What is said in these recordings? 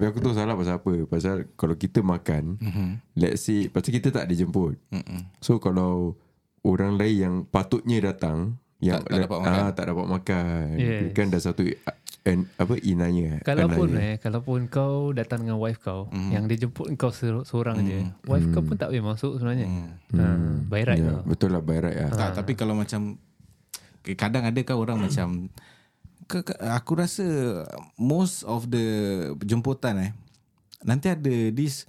Tapi aku tahu salah pasal apa Pasal kalau kita makan Mhm. Let's say Pasal kita tak dijemput So kalau Orang lain yang patutnya datang yang Tak- tak dapat makan. Ah, tak dapat makan. Yes. Kan dah satu en, apa inanya. Kalaupun eh Kalaupun kau datang dengan wife kau Mhm. Yang dia jemput kau seorang je Wife kau pun tak boleh masuk sebenarnya ha, By right ya, lah betul lah by right lah. Tak, tapi kalau macam kadang ada kan orang macam aku rasa most of the jemputan eh nanti ada this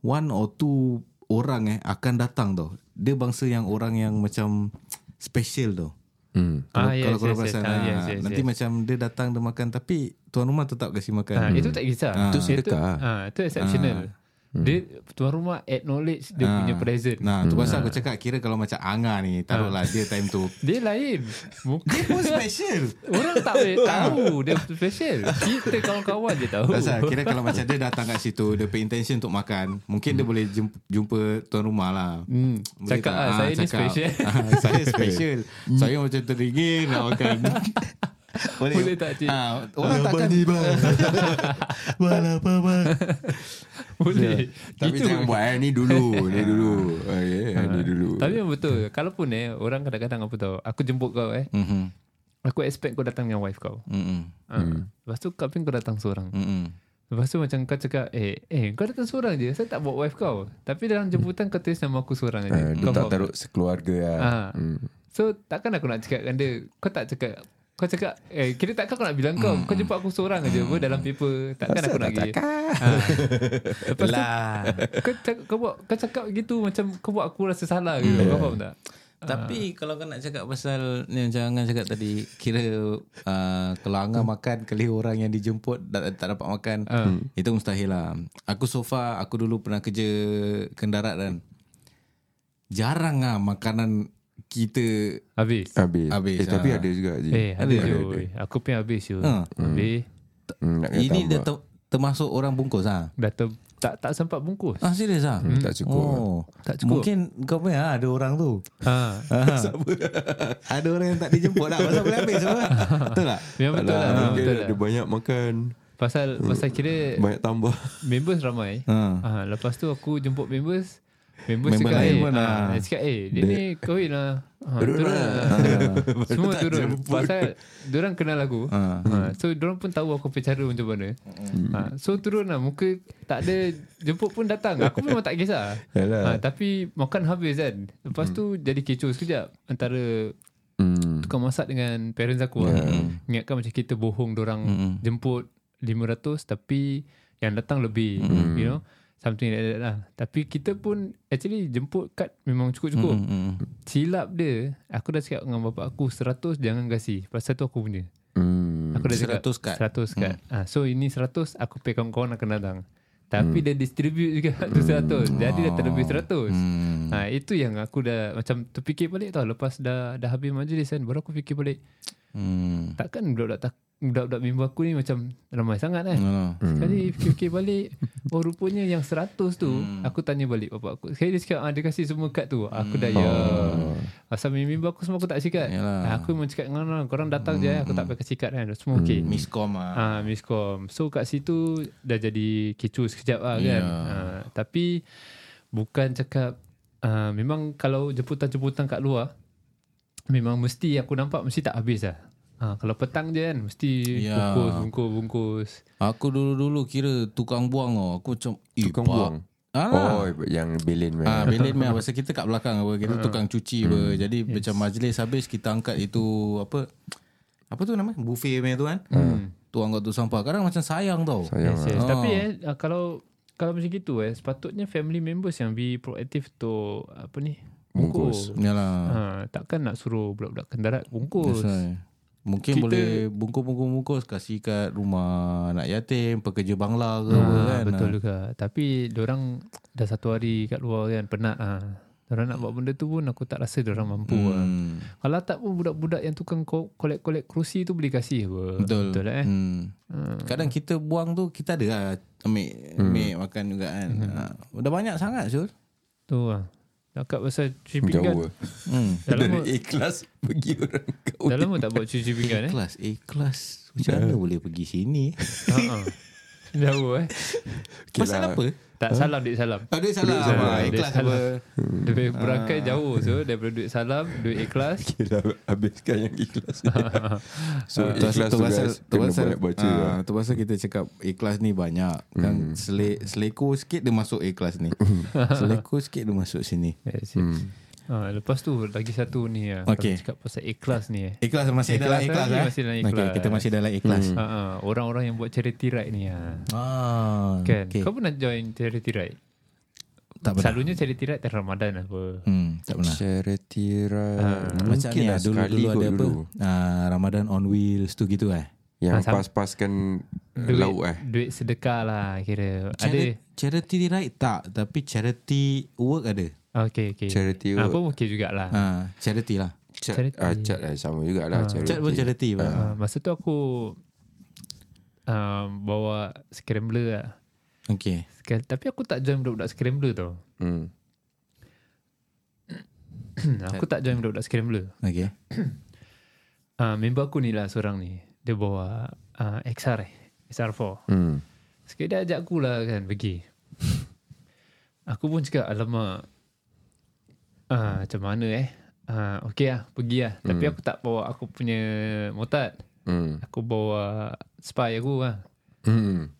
one or two orang eh akan datang tau. Dia bangsa yang orang yang macam special tau. Hmm. Kalau, Ah, yes, kalau korang yes, yes. perasan Ah, ah, yes, yes, Nanti yes. macam dia datang dia makan Tapi tuan rumah tetap kasih makan ha, Itu tak kisah Itu sedekah. ha, Itu exceptional Dia tuan rumah acknowledge Dia punya present. Nah tu pasal aku cakap Kira kalau macam Anga ni Taruhlah dia time tu. Dia lain. Mungkin Pun special. Orang tak boleh tahu Dia special. Kita kawan-kawan je tahu. Pasal kira kalau macam dia datang kat situ Dia pay intention untuk makan Mungkin dia boleh jumpa, jumpa tuan rumah lah. Hmm, Boleh cakap tak? lah, Ah, saya ni special. Ah, Saya special. Saya macam teringin nak makan Boleh. Tak, cik? Ah, Orang takkan Boleh. Tapi Itu jangan buat eh. Ni dulu Ni dulu. Okay, Ni dulu. Tapi yang betul. Kalaupun eh Orang kadang-kadang apa tau Aku jemput kau eh. Mhm, Aku expect kau datang dengan wife kau. Mhm, ha. Lepas tu kau pun kau datang seorang. Mhm. Lepas tu macam kau cakap Eh eh kau datang seorang je. Saya tak bawa wife kau. Tapi dalam jemputan kau tulis nama aku seorang je Ah, Dia Kau tak taruh sekeluarga lah Ha. Hmm. So takkan aku nak cakap dengan dia? Kau tak cakap Kau cakap Eh kira takkan aku nak bilang kau. Kau jemput aku seorang je apa Dalam paper. Takkan aku nak pergi. ha. Lepas tu kau, cakap, kau buat Kau cakap gitu Macam kau buat aku rasa salah gitu Kau faham tak? Tapi kalau kau nak cakap pasal ni macam Angan cakap tadi kira uh, kalau Angan makan kali orang yang dijemput tak, tak dapat makan itu mustahil lah. Aku so far aku dulu pernah kerja kendarat kan. Jarang ah makanan kita Habis Habis, Habis, eh, Tapi ah. ada juga je Eh ada Ada, je ada, oi. Aku pun habis je Ha. Habis hmm, ini tambah. ter, termasuk orang bungkus ah. Dah ter, tak tak sempat bungkus Ah serius ah? Hmm, tak cukup. Oh. Tak cukup. Mungkin kau punya ah, ada orang tu. ha. ada orang yang tak dijemput lah Pasal boleh habis apa? Betul tak? Yang betul Alah, lah dia Betul ada lah banyak makan Pasal Pasal kira Banyak tambah Members ramai Ha. ha. Lepas tu aku jemput members Member cakap lain eh, pun ha, lah. Dia cakap eh Dia ni kahwin lah ha, Turun lah. lah Semua turun Pasal Diorang kenal aku Ha. ha. So diorang pun tahu aku punya cara macam mana ha. So turun lah Muka tak ada Jemput pun datang Aku memang tak kisah Yalah. ha, Tapi makan habis kan Lepas tu jadi kecoh sekejap Antara hmm. tukang masak dengan parents aku yeah. lah. Ingatkan macam kita bohong orang mm. jemput 500 tapi yang datang lebih mm. you know something like that lah. Tapi kita pun actually jemput kad memang cukup-cukup. Hmm. Silap dia aku dah cakap dengan bapak aku 100 jangan kasih pasal tu aku punya. Hmm. Aku dah cakap 100 kad. 100 kad. Ah so ini 100 aku pay kawan-kawan akan datang. Tapi dia distribute juga tu 100. Jadi dah terlebih 100. Hmm. Ha, itu yang aku dah macam terfikir balik tau lepas dah dah habis majlis kan baru aku fikir balik Hmm. takkan budak-budak tak- budak-budak member aku ni macam ramai sangat kan Hmm. sekali fikir balik oh rupanya yang 100 tu aku tanya balik bapak aku sekali dia cakap ah, dia kasih semua kad tu aku dah ya asal member aku semua aku tak kasih kad Yalah. Ah, aku memang cakap dengan orang korang datang je aku tak payah kasih kad kan semua okey Miscom ah. Ah, miscom. So kat situ dah jadi kecoh sekejap lah kan. Ya. Ah, tapi bukan cakap ah, memang kalau jemputan-jemputan kat luar memang mesti aku nampak mesti tak habis lah. Ah, kalau petang je kan mesti Ya. bungkus bungkus bungkus. Aku dulu-dulu kira tukang buang oh. Aku macam eh, Tukang pak. buang Ah. Oh yang bilin Ah, man. Belin meh pasal kita kat belakang apa kita tukang cuci apa. Jadi macam majlis habis kita angkat itu apa apa tu nama buffet meh tu kan. Tu angkat tu sampah. Kadang macam sayang tau. Sayang Yes, lah. yes. Ah. Tapi eh ah, kalau kalau macam gitu eh sepatutnya family members yang be proaktif tu apa ni bungkus. Yalah. Ha, takkan nak suruh budak-budak kendarat bungkus. That's why. Mungkin Kita- boleh bungkus-bungkus-bungkus kasih kat rumah anak yatim, pekerja bangla ke apa Ha, kan. betul juga. Tapi orang dah satu hari kat luar kan penat ah. Orang nak buat benda tu pun aku tak rasa orang mampu hmm. lah. Hmm. Kalau tak pun budak-budak yang tukang ko- kolek-kolek kerusi tu boleh kasih apa. Betul. Betul lah eh. Hmm. Kadang kita buang tu kita ada lah ambil, ambil makan juga kan. Ha. Dah banyak sangat Syul. Tu lah. Cakap pasal cuci pinggan. Jauh lah. Hmm. Dah lama, Dari ikhlas Pergi orang kahwin dah lama tak buat cuci pinggan eh. Kelas A kelas. Macam mana boleh pergi sini? Ha-ha. Jauh eh. Okay Pasal lah. apa? Tak salam duit salam. Oh, duit salam. salam. Ah, Duit Ikhlas salam. apa? Dia punya berangkai jauh so daripada duit salam, duit ikhlas. Kira habiskan yang ikhlas. so Tu pasal ikhlas tu guys tu kena pasal banyak baca. ah, lah. tu pasal kita cakap ikhlas ni banyak kan sele, seleko sikit dia masuk ikhlas ni. seleko sikit dia masuk sini. Yes, yes. Ha, lepas tu lagi satu ni lah. Okay. Kalau cakap pasal ikhlas ni eh. Ikhlas masih Ikhlas dalam eh? ikhlas eh. Masih dalam ikhlas. kita masih dalam ikhlas. Ha, ha, orang-orang yang buat charity ride ni ah. Ah, Kan? okey. Kau pernah join charity ride? tak pernah. Selalunya charity ride time Ramadan apa. Hmm, tak pernah. Charity ride. Macam Mungkin ni lah dulu dulu ada apa? dulu. Ah, Ramadan on wheels tu gitu eh. Yang sam- pas-paskan Duit, lauk eh. duit sedekah lah kira. Charity, Ada. charity ride tak, tapi charity work ada. Okay, okay. Charity Ah, work. pun okey jugalah. Ah, charity lah. Cat, charity. ah, cat lah sama jugalah. charity. Chat pun charity pak. Uh, masa tu aku uh, bawa scrambler lah. Okey. Sekali, tapi aku tak join budak-budak scrambler tau. Hmm. aku tak join budak-budak scrambler. Okey. Uh, member aku ni lah seorang ni. Dia bawa uh, XR eh. XR4. Hmm. Sekali dia ajak aku lah kan pergi. aku pun cakap alamak. Uh, macam mana eh. Uh, okay lah pergi lah. Tapi aku tak bawa aku punya motad. Hmm. Aku bawa spy aku lah. Hmm.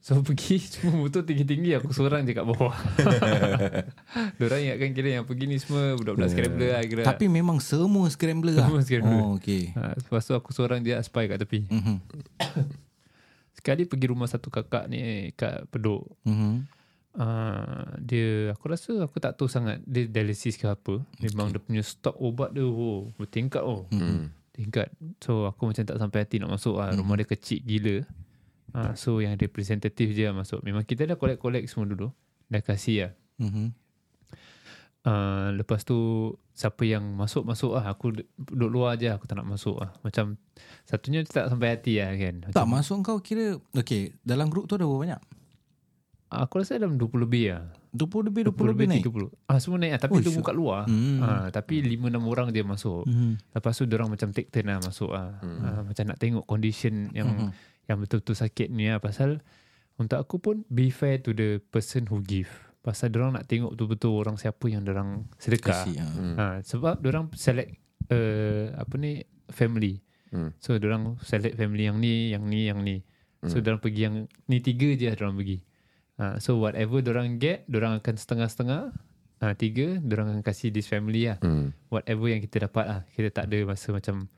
So pergi semua motor tinggi-tinggi aku seorang je kat bawah. Diorang ingatkan kira yang pergi ni semua budak-budak scrambler lah kira. Tapi memang semua scrambler lah. Semua scrambler. Oh, okey. ha, lepas tu aku seorang je spy kat tepi. Mhm. Sekali pergi rumah satu kakak ni kat Pedok. Mhm. Uh, dia aku rasa aku tak tahu sangat dia dialisis ke apa. Memang dia punya stok ubat dia oh, bertingkat oh. Hmm. Tingkat. So aku macam tak sampai hati nak masuk lah. Rumah dia kecil gila. Uh, so yang representative je lah masuk. Memang kita dah collect-collect semua dulu. Dah kasih lah. Mhm. Uh, lepas tu siapa yang masuk masuk lah aku duduk luar je aku tak nak masuk lah macam satunya tak sampai hati lah kan Tak macam, masuk kau kira Okey Dalam grup tu ada berapa banyak aku rasa dalam 20 lebih lah 20 lebih 20, lebih naik 30 ah, semua naik lah. tapi Oh, tunggu kat luar Hmm. ah, tapi 5-6 orang je masuk Mhm. lepas tu orang macam take turn lah masuk lah ah, macam nak tengok condition yang Mhm. yang betul-betul sakit ni lah pasal untuk aku pun be fair to the person who give pasal orang nak tengok betul-betul orang siapa yang orang sedekah Kasih ah. Hmm. Ha, sebab orang select uh, apa ni family. Hmm. So orang select family yang ni, yang ni, yang ni. So orang pergi yang ni tiga je orang pergi. Ha, so whatever orang get, orang akan setengah-setengah. Ha, tiga, orang akan kasih this family lah. Hmm. Whatever yang kita dapat lah. Kita tak ada masa macam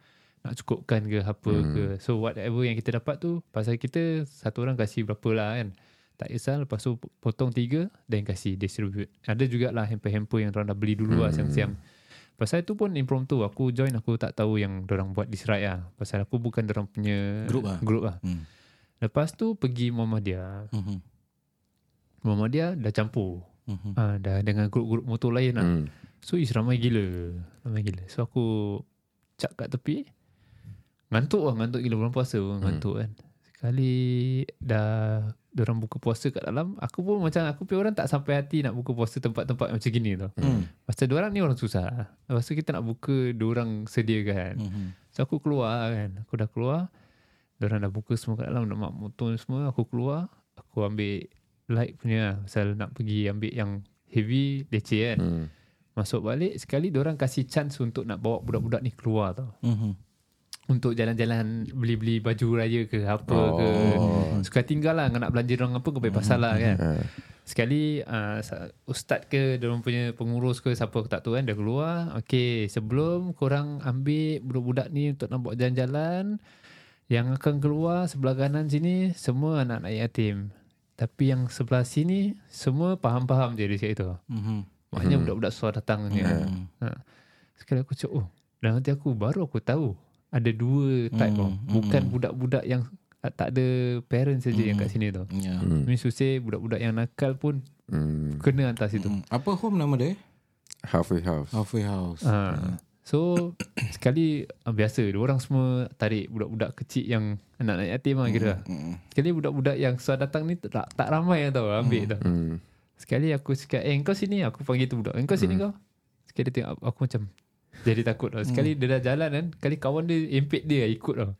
nak cukupkan ke apa Hmm. ke. So whatever yang kita dapat tu, pasal kita satu orang kasih berapa lah kan. Tak kisah lepas tu potong tiga dan kasih distribute. Ada jugalah hamper-hamper yang orang dah beli dulu lah Hmm. siang-siang. Pasal itu pun impromptu. Aku join aku tak tahu yang orang buat this ride lah. Pasal aku bukan orang punya Group lah. Group lah. Hmm. Lepas tu pergi Muhammadiyah. Mhm. Muhammadiyah dah campur. Mhm. Ha, dah dengan grup-grup motor lain lah. Hmm. So is ramai gila. Ramai gila. So aku cak kat tepi. Ngantuk lah. Ngantuk gila bulan puasa pun. Ngantuk kan. Sekali dah orang buka puasa kat dalam. Aku pun macam aku punya orang tak sampai hati nak buka puasa tempat-tempat macam gini tau. Hmm. Pasal diorang ni orang susah. Lepas tu kita nak buka diorang sediakan. Mhm. So aku keluar kan. Aku dah keluar. Diorang dah buka semua kat dalam. Nak mak motor ni semua. Aku keluar. Aku ambil light punya lah. Pasal nak pergi ambil yang heavy leceh kan. Hmm. Masuk balik. Sekali diorang kasih chance untuk nak bawa budak-budak ni keluar tau. Mhm. Untuk jalan-jalan beli-beli baju raya ke apa oh. ke. Suka tinggal lah. Nak belanja diorang apa ke pergi pasar lah kan. Ah. Sekali uh, ustaz ke diorang punya pengurus ke siapa aku tak tahu kan dia keluar. Okay sebelum korang ambil budak-budak ni untuk nak buat jalan-jalan yang akan keluar sebelah kanan sini semua anak-anak yatim. Tapi yang sebelah sini semua faham-faham je dia cakap itu. Mhm. Maknanya budak-budak susah datang ni. Hmm. Ha. Sekali aku cakap, oh dalam hati aku baru aku tahu ada dua type Hmm, tau. Bukan budak-budak yang tak ada parents saja yang kat sini. Ya. Hmm. Means to say budak-budak yang nakal pun Hmm. kena hantar situ. Hmm. Apa home nama dia? Halfway house. Halfway House. Ha. So sekali ah, biasa dia orang semua tarik budak-budak kecil yang anak-anak yatim lah kira. Hmm. Sekali budak-budak yang susah datang ni tak tak ramai lah tau ambil tau. Sekali aku cakap, eh kau sini aku panggil tu budak. Eh kau sini kau. Sekali dia tengok aku macam jadi takut tau. Sekali dia dah jalan kan, kali kawan dia impit dia ikut tau.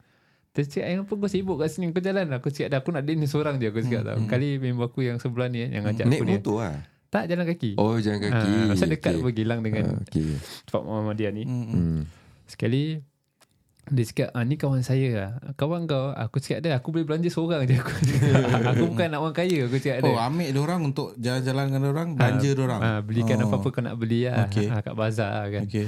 Dia cakap yang apa kau sibuk kat sini Kau jalan Aku cakap dah Aku nak date ni seorang je Aku cakap tau Kali member aku yang sebelah ni eh, Yang ajak Naik aku ni motor lah Tak jalan kaki Oh jalan kaki Ah, Pasal dekat okay. okay. Gilang dengan Ah, Okay Tempat Muhammadiyah ni hmm. Sekali dia cakap ah, Ni kawan saya lah Kawan kau Aku cakap dia Aku boleh belanja seorang je Aku, aku bukan nak orang kaya Aku cakap dia Oh ambil dia orang untuk jalan-jalan dengan dia orang belanja dia orang. ah, Belikan oh. apa-apa kau nak beli lah Okay. ah, Kat bazar lah kan Okay.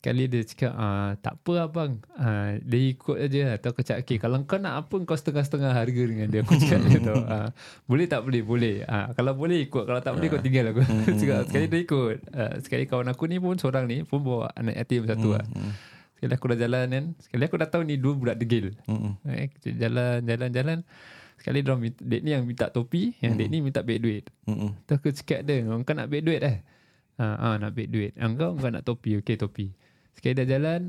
Sekali dia cakap ah, Tak apa abang ah, Dia ikut aja Atau aku cakap okay, Kalau kau nak apa Kau setengah-setengah harga dengan dia. Aku cakap dia tu. Ah, Boleh tak boleh Boleh. Ah, Kalau boleh ikut Kalau tak boleh kau tinggal aku. Cakap, Sekali dia ikut. Ah, Sekali kawan aku ni pun Seorang ni Pun bawa anak yatim satu lah. Sekali aku dah jalan kan Sekali aku dah tahu ni Dua budak degil. Mm-mm. eh, Jalan Jalan Jalan. Sekali dia minta, Dek ni yang minta topi Yang dek ni minta beg duit. Tu aku cakap dia Kau nak beg duit eh? Ha, ha, Nak beg duit. Engkau kau nak topi. Okay topi Sekali dah jalan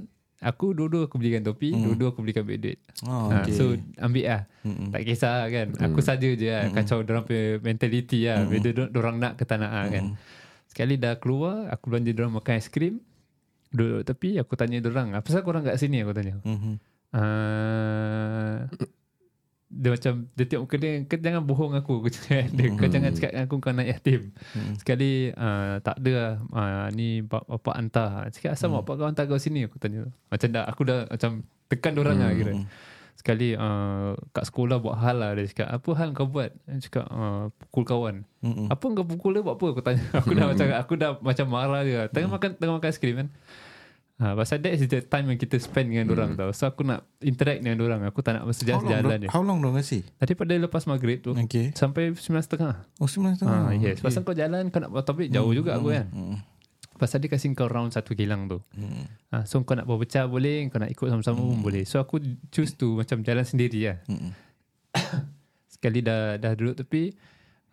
Aku dua-dua aku belikan topi Dua-dua aku belikan beg duit Oh, ha, okay. So ambil lah. Mm-mm. Tak kisah kan. Aku saja je lah. Kacau dorang punya mentality lah. Whether dorang nak ke tak nak lah kan. Sekali dah keluar Aku belanja dorang makan aiskrim Duduk tepi Aku tanya dorang Apa pasal korang kat sini? Aku tanya. Mhm. uh, dia macam dia tengok muka dia kau jangan bohong aku. Aku cakap dia kau jangan cakap dengan aku kau nak yatim. Sekali uh, tak ada lah. Uh, ni bap- bapak hantar. Cakap asal bapak kau hantar kau sini? Aku tanya. Macam dah aku dah macam tekan orang lah kira. Sekali uh, kat sekolah buat hal lah dia cakap apa hal kau buat? Dia cakap uh, pukul kawan. Mm-mm. apa kau pukul dia buat apa? Aku tanya. Aku dah macam aku dah macam marah je tengah makan tengah makan aiskrim kan Ha, pasal that is the time yang kita spend dengan orang tau. So aku nak interact dengan orang. Aku tak nak long, jalan je. how long dong kasi? Daripada lepas maghrib tu Okay. sampai 9.30. Oh, sembilan setengah. Ha, yes. Okay. Pasal kau jalan kau nak buat topik jauh juga aku kan. Mm. Pasal dia kasi kau round satu kilang tu. Mm. Ha, so kau nak berpecah boleh, kau nak ikut sama-sama pun boleh. So aku choose to macam jalan sendiri lah. Mm. Sekali dah dah duduk tepi,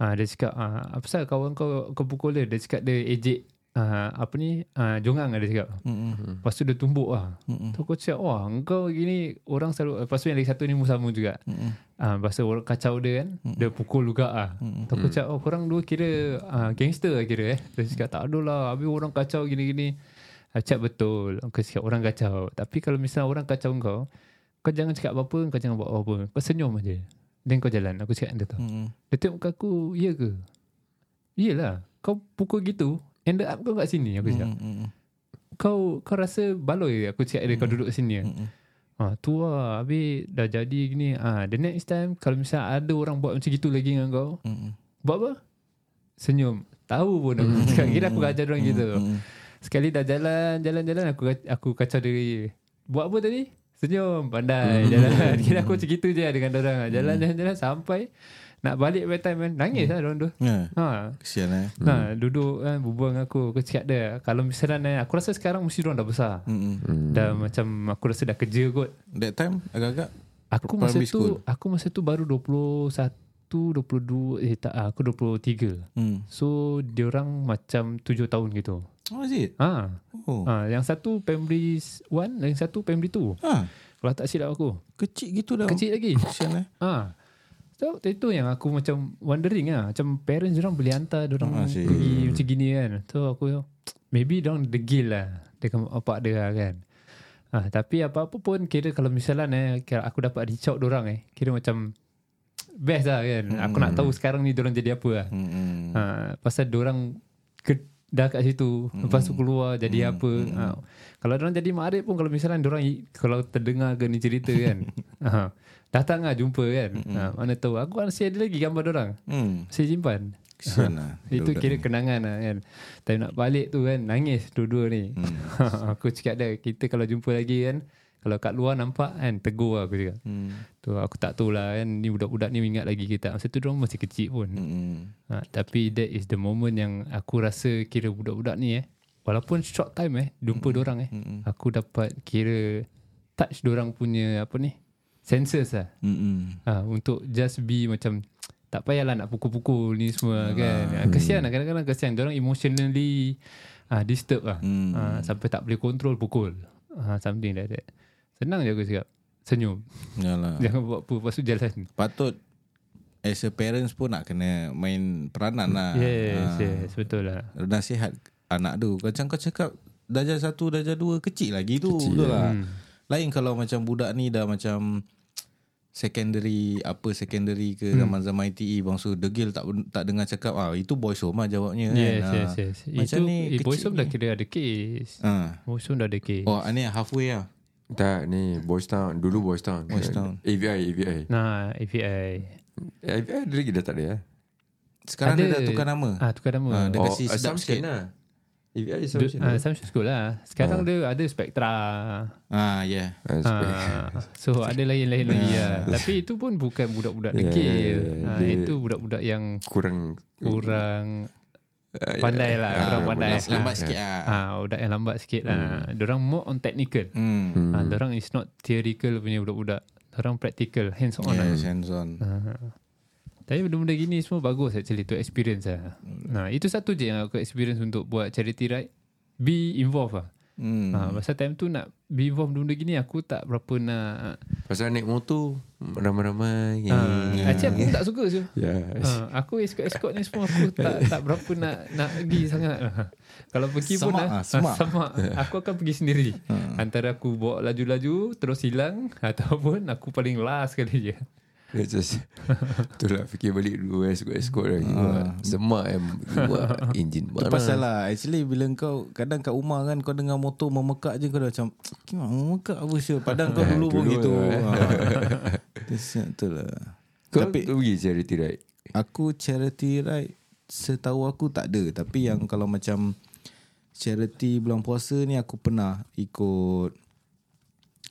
ha, dia cakap, ha, apa pasal kawan kau kau pukul dia? Dia cakap dia ejek ha, apa ni, ha, jongang lah dia cakap. Mm. Lepas tu dia tumbuk lah. Mm. Tu aku cakap, wah engkau gini orang selalu, lepas tu yang lagi satu ni sama juga. Mm. Ah, pasal orang kacau dia kan Dia pukul juga ah. Tu aku cakap Oh korang dua kira ah, Gangster lah kira eh Dia cakap tak ada lah Habis orang kacau gini-gini Aku cakap betul Aku cakap orang kacau Tapi kalau misalnya orang kacau kau Kau jangan cakap apa-apa Kau jangan buat apa-apa Kau senyum aja Dan kau jalan Aku cakap dia tu Mm. Dia tengok muka aku Ya ke Yelah Kau pukul gitu End up kau kat sini Aku cakap Mm. Kau kau rasa baloi Aku cakap dia Kau duduk sini Mm. Ah, tu lah Habis dah jadi gini ah, The next time Kalau misalnya ada orang buat macam gitu lagi dengan kau Mm. Buat apa? Senyum Tahu pun aku cakap Kira aku ajar orang gitu Mm. Sekali dah jalan Jalan-jalan Aku aku kacau diri Buat apa tadi? Senyum Pandai Jalan Kira aku macam gitu je Dengan orang Jalan-jalan Sampai Nak balik by time kan Nangis lah orang tu Ya. Ha, Kesian eh. Nah, duduk kan berbual dengan aku. Aku cakap dia, kalau misalnya aku rasa sekarang mesti orang dah besar. Mm. Dah macam aku rasa dah kerja kot. That time agak-agak Aku masa tu school. aku masa tu baru 21 22 eh tak aku 23. mm. So dia orang macam 7 tahun gitu. Oh is it? Ha. Oh. ha yang satu primary 1, yang satu primary 2. Ah, Kalau tak silap aku. kecil gitu dah. Kecil lagi. Kesian eh. ha. So itu yang aku macam wondering lah. Macam parents orang boleh hantar orang Ah, pergi macam gini kan. So aku maybe orang degil lah dengan bapak dia lah kan. Ah, tapi apa-apa pun kira kalau misalnya eh, kira aku dapat reach out orang eh. Kira macam best lah kan. Aku nak tahu sekarang ni orang jadi apa lah. Mm. Ha, pasal orang ke, dah kat situ lepas tu keluar jadi apa ha, kalau orang jadi makrif pun kalau misalnya orang kalau terdengar ke ni cerita kan ha, datang lah jumpa kan ha, mana tahu aku masih ada lagi gambar orang Mm. masih simpan Kesian lah. itu kira ni. kenangan lah kan Tapi nak balik tu kan Nangis dua-dua ni Hmm. Aku cakap dia Kita kalau jumpa lagi kan Kalau kat luar nampak kan Tegur lah aku cakap Mm. tu Aku tak tahu lah kan Ni budak-budak ni ingat lagi kita Masa tu diorang masih kecil pun Mm. ha, Tapi that is the moment yang Aku rasa kira budak-budak ni eh Walaupun short time eh Jumpa diorang eh Mm. Aku dapat kira Touch diorang punya Apa ni Senses lah Mm. ha, Untuk just be macam Tak payahlah nak pukul-pukul ni semua kan ha, Kesian lah kadang-kadang kesian Diorang emotionally ha, Disturb lah Mm. ha, Sampai tak boleh control pukul ha, Something like that Senang je aku cakap Senyum Yalah. Jangan buat apa Lepas tu jalan Patut as a parents pun nak kena main peranan lah. Yes, Ah. yes Betul lah Nasihat anak tu. Macam kau cakap darjah satu, darjah dua kecil lagi tu. Kecil, Betul lah. Hmm. Lain kalau macam budak ni dah macam secondary apa secondary ke zaman-zaman ITE bangsa degil tak tak dengar cakap ah itu boys home lah jawabnya Yes, kan. yes, Ah. yes. Macam Itu, ni eh, Boys Home dah kira ada case. Ah. Boys Home dah ada case. Oh, ni halfway lah. Tak ni Boys Town Dulu Boys Town Boys Town. AVI AVI Nah, API. AVI ada lagi dah tak ada ya Sekarang Ada. dia dah tukar nama. Ah, tukar nama. Ah, Dia Oh kasi sedap sikit. lah AVI Assumption ah, Assumption School lah. Sekarang dia ada Spectra. Ah, yeah. Ah, Ah, so ada lain-lain lagi lah. Tapi itu pun bukan budak-budak Ya, degil. ya, ya. Ah, Dia- itu budak-budak yang Kurang kurang ya. pandai lah. Ah, Kurang pandai. lambat Lambat Ah. sikit lah. Ah, budak yang lambat sikit lah. Diorang more on technical. Hmm. Hmm. Ah, diorang is not theoretical punya budak-budak. Diorang practical, hands on lah. Yes, hands on. Ah. Tapi benda-benda gini semua bagus actually to experience lah. Nah, itu satu je yang aku experience untuk buat charity ride. Be involved lah. Hmm. Ha, masa time tu nak be involved benda gini aku tak berapa nak Pasal naik motor Ramai-ramai ha, Actually aku tak suka je Ya ha, Aku escort-escort ni semua Aku tak tak berapa nak nak pergi sangat ha. Kalau pergi pun Semak ah, ah, semak. ah, semak. Aku akan pergi sendiri Antara aku bawa laju-laju Terus hilang Ataupun aku paling last sekali je Dia just Itulah fikir balik dulu Escort-escort lagi. Semak yang Buat enjin Itu mana pasal lah Actually bila kau Kadang kat rumah kan Kau dengar motor memekak je Kau dah macam Gimana memekak apa sih Padahal kau dulu pun gitu. lah, ha. Itu lah. Kau Tapi pergi charity ride? Aku charity ride Setahu aku tak ada. Tapi yang kalau macam Charity bulan puasa ni Aku pernah ikut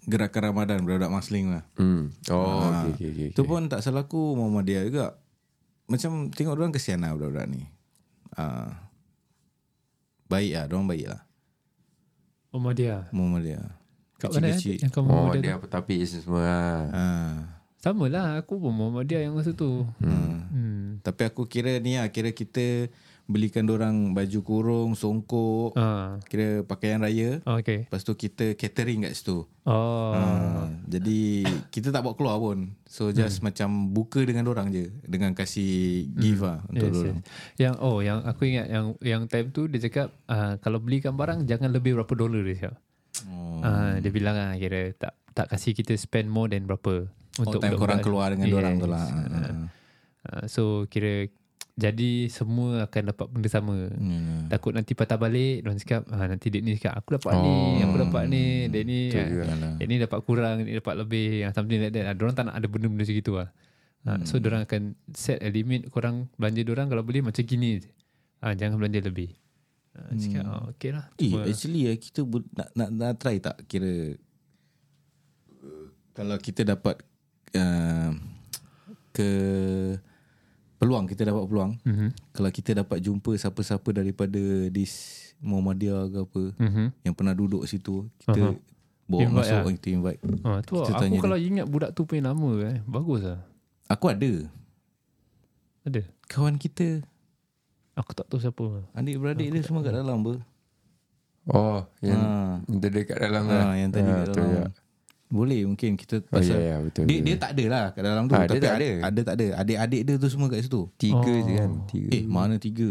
Gerakan Ramadan Budak-budak Masling lah. Hmm. Oh Ah, okay, okay, okay, Itu pun tak salah aku Muhammadiyah juga. Macam tengok orang kesian lah budak-budak ni. Ah, Baik lah Diorang baik lah. Oh dia Muhammadiyah. Kat mana eh? Yang kamu Oh ada dia tu? apa tapi semua lah. Ah. Sama lah Aku pun Muhammadiyah yang masa tu. Hmm. hmm. Tapi aku kira ni lah Kira kita Belikan orang baju kurung Songkok Ah. Kira pakaian raya Oh, okay Lepas tu kita catering kat situ Oh Ah, Jadi kita tak bawa keluar pun So just Hmm. macam buka dengan orang je Dengan kasih give lah Untuk Yes, dorang yes. Yang oh yang aku ingat yang yang time tu dia cakap uh, kalau belikan barang jangan lebih berapa dolar dia cakap. oh. Uh, dia bilang ah kira tak tak kasih kita spend more than berapa Oh time korang keluar dengan yes. orang tu lah. Ah, Uh, so kira jadi semua akan dapat benda sama. Hmm. Takut nanti patah balik Diorang cakap ah, Nanti dek ni cakap Aku dapat ni Aku dapat ni Dek ni ah, Dek ni dapat kurang ni dapat lebih ah, Something like that Diorang tak nak ada benda-benda macam gitu lah Ah, So diorang akan Set a limit Korang belanja diorang Kalau boleh macam gini je. Ah, Jangan belanja lebih. Ah, Cakap oh, Okay lah Eh, Cuma- actually eh, kita nak, nak, nak try tak kira uh, kalau kita dapat uh, ke peluang kita dapat peluang Mhm. kalau kita dapat jumpa siapa-siapa daripada this Muhammadiyah ke apa Mhm. yang pernah duduk situ kita Aha. bawa Invite masuk lah. kita invite Ah, tu Kita lah. tanya Aku kalau ingat budak tu punya nama eh, Bagus lah aku ada Ada kawan kita Aku tak tahu siapa adik-beradik dia semua kat dalam ber Oh Yang Ah. Dia dekat dalam ha, lah yang tadi Ah, kat tu dalam juga. Boleh mungkin kita Oh pasal ya ya betul Dia, betul. dia tak ada lah kat dalam tu Ah, dia Tapi tak ada. ada. ada tak ada. Adik-adik dia tu semua kat situ. Tiga Oh. je kan Tiga. Eh mana tiga?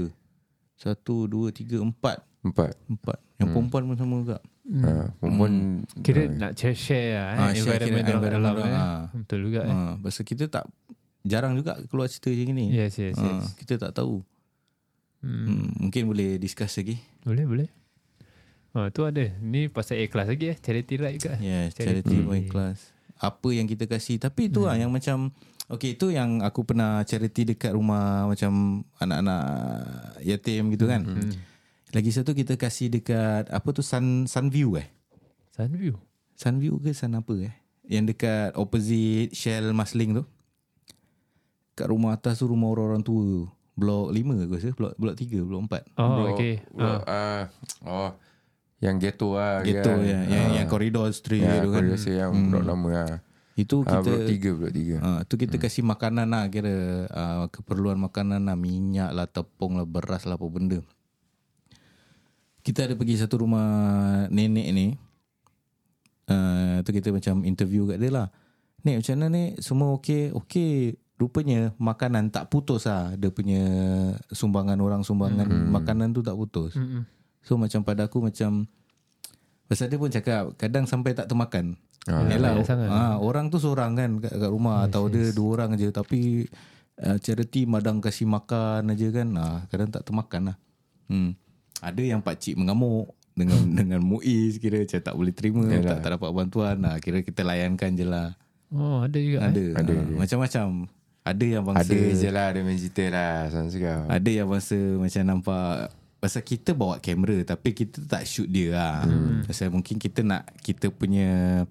Satu, dua, tiga, empat. Empat. Empat. Yang perempuan pun sama juga. Ha, Perempuan Kira nak share-share lah eh, Ah, share Environment kira diorang kat dalam environment eh. diorang, ah. Betul juga eh. ha, Pasal kita tak Jarang juga keluar cerita macam ni. Yes yes ha, yes. Kita tak tahu. Hmm. Mungkin boleh discuss lagi. Boleh boleh Oh, tu ada. Ni pasal A-class lagi eh. Charity ride juga. Yeah Charity. Charity my class Apa yang kita kasih Tapi itu lah yang macam Okay itu yang aku pernah charity dekat rumah Macam anak-anak yatim gitu kan Lagi satu kita kasih dekat Apa tu Sun Sunview eh Sunview. Sunview ke Sun apa eh Yang dekat opposite Shell Masling tu Kat rumah atas tu rumah orang-orang tua tu. Blok 5 ke rasa Blok, blok 3 Blok 4 Oh, Bro, okay. bro, ah. Oh Yang ghetto lah Gitu kan. ya Yang, Ah. yang corridor street Ya tu kan rasa yang Blok lama lah Itu Ah, kita Blok tiga Blok tiga Ha, tu kita kasih makanan lah kira uh, keperluan makanan lah minyak lah tepung lah beras lah apa benda. Kita ada pergi satu rumah nenek ni. Uh, tu kita macam interview kat dia lah. Nek macam mana ni semua okey? Okey. Rupanya makanan tak putus lah. Dia punya sumbangan orang sumbangan makanan tu tak putus. Mm-mm. So macam pada aku macam Pasal dia pun cakap kadang sampai tak termakan. Ah, Yalah, banyak sangat. ah, orang tu seorang kan kat, kat rumah atau dia dua orang je tapi uh, charity madang kasih makan aja kan. Ah, kadang tak termakan lah. Hmm. Ada yang pak cik mengamuk dengan dengan Muiz kira macam tak boleh terima tak, tak dapat bantuan. Ah, kira kita layankan je lah. Oh ada juga Ada, eh? ada, ada. macam-macam. Ada yang bangsa Ada je lah Dia main cerita lah Sama ada yang masa macam nampak Pasal kita bawa kamera Tapi kita tak shoot dia lah hmm. Pasal mungkin kita nak Kita punya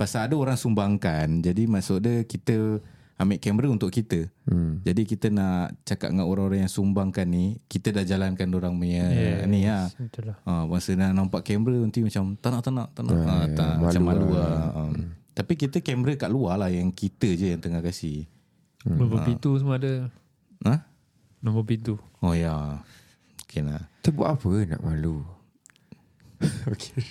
Pasal ada orang sumbangkan Jadi maksud dia Kita ambil kamera untuk kita hmm. Jadi kita nak Cakap dengan orang-orang yang sumbangkan ni Kita dah jalankan orang punya yes. Ni lah lah Ha, masa nak nampak kamera nanti macam tak nak tak nak tak nak ha, tak, macam malu lah. Ha. Tapi kita kamera kat luar lah yang kita je yang tengah kasih. Nombor pintu semua ada Ha? Nombor pintu Oh ya. Okay lah. Kita buat apa nak malu? Okay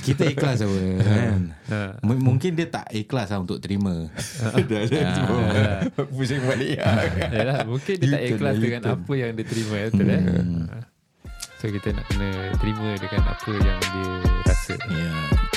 Kita ikhlas apa? Kan. M- mungkin dia tak ikhlas lah untuk terima. Dah dah Pusing balik. Yalah, mungkin dia tak ikhlas dengan apa yang dia terima betul eh. So kita nak kena terima dengan apa yang dia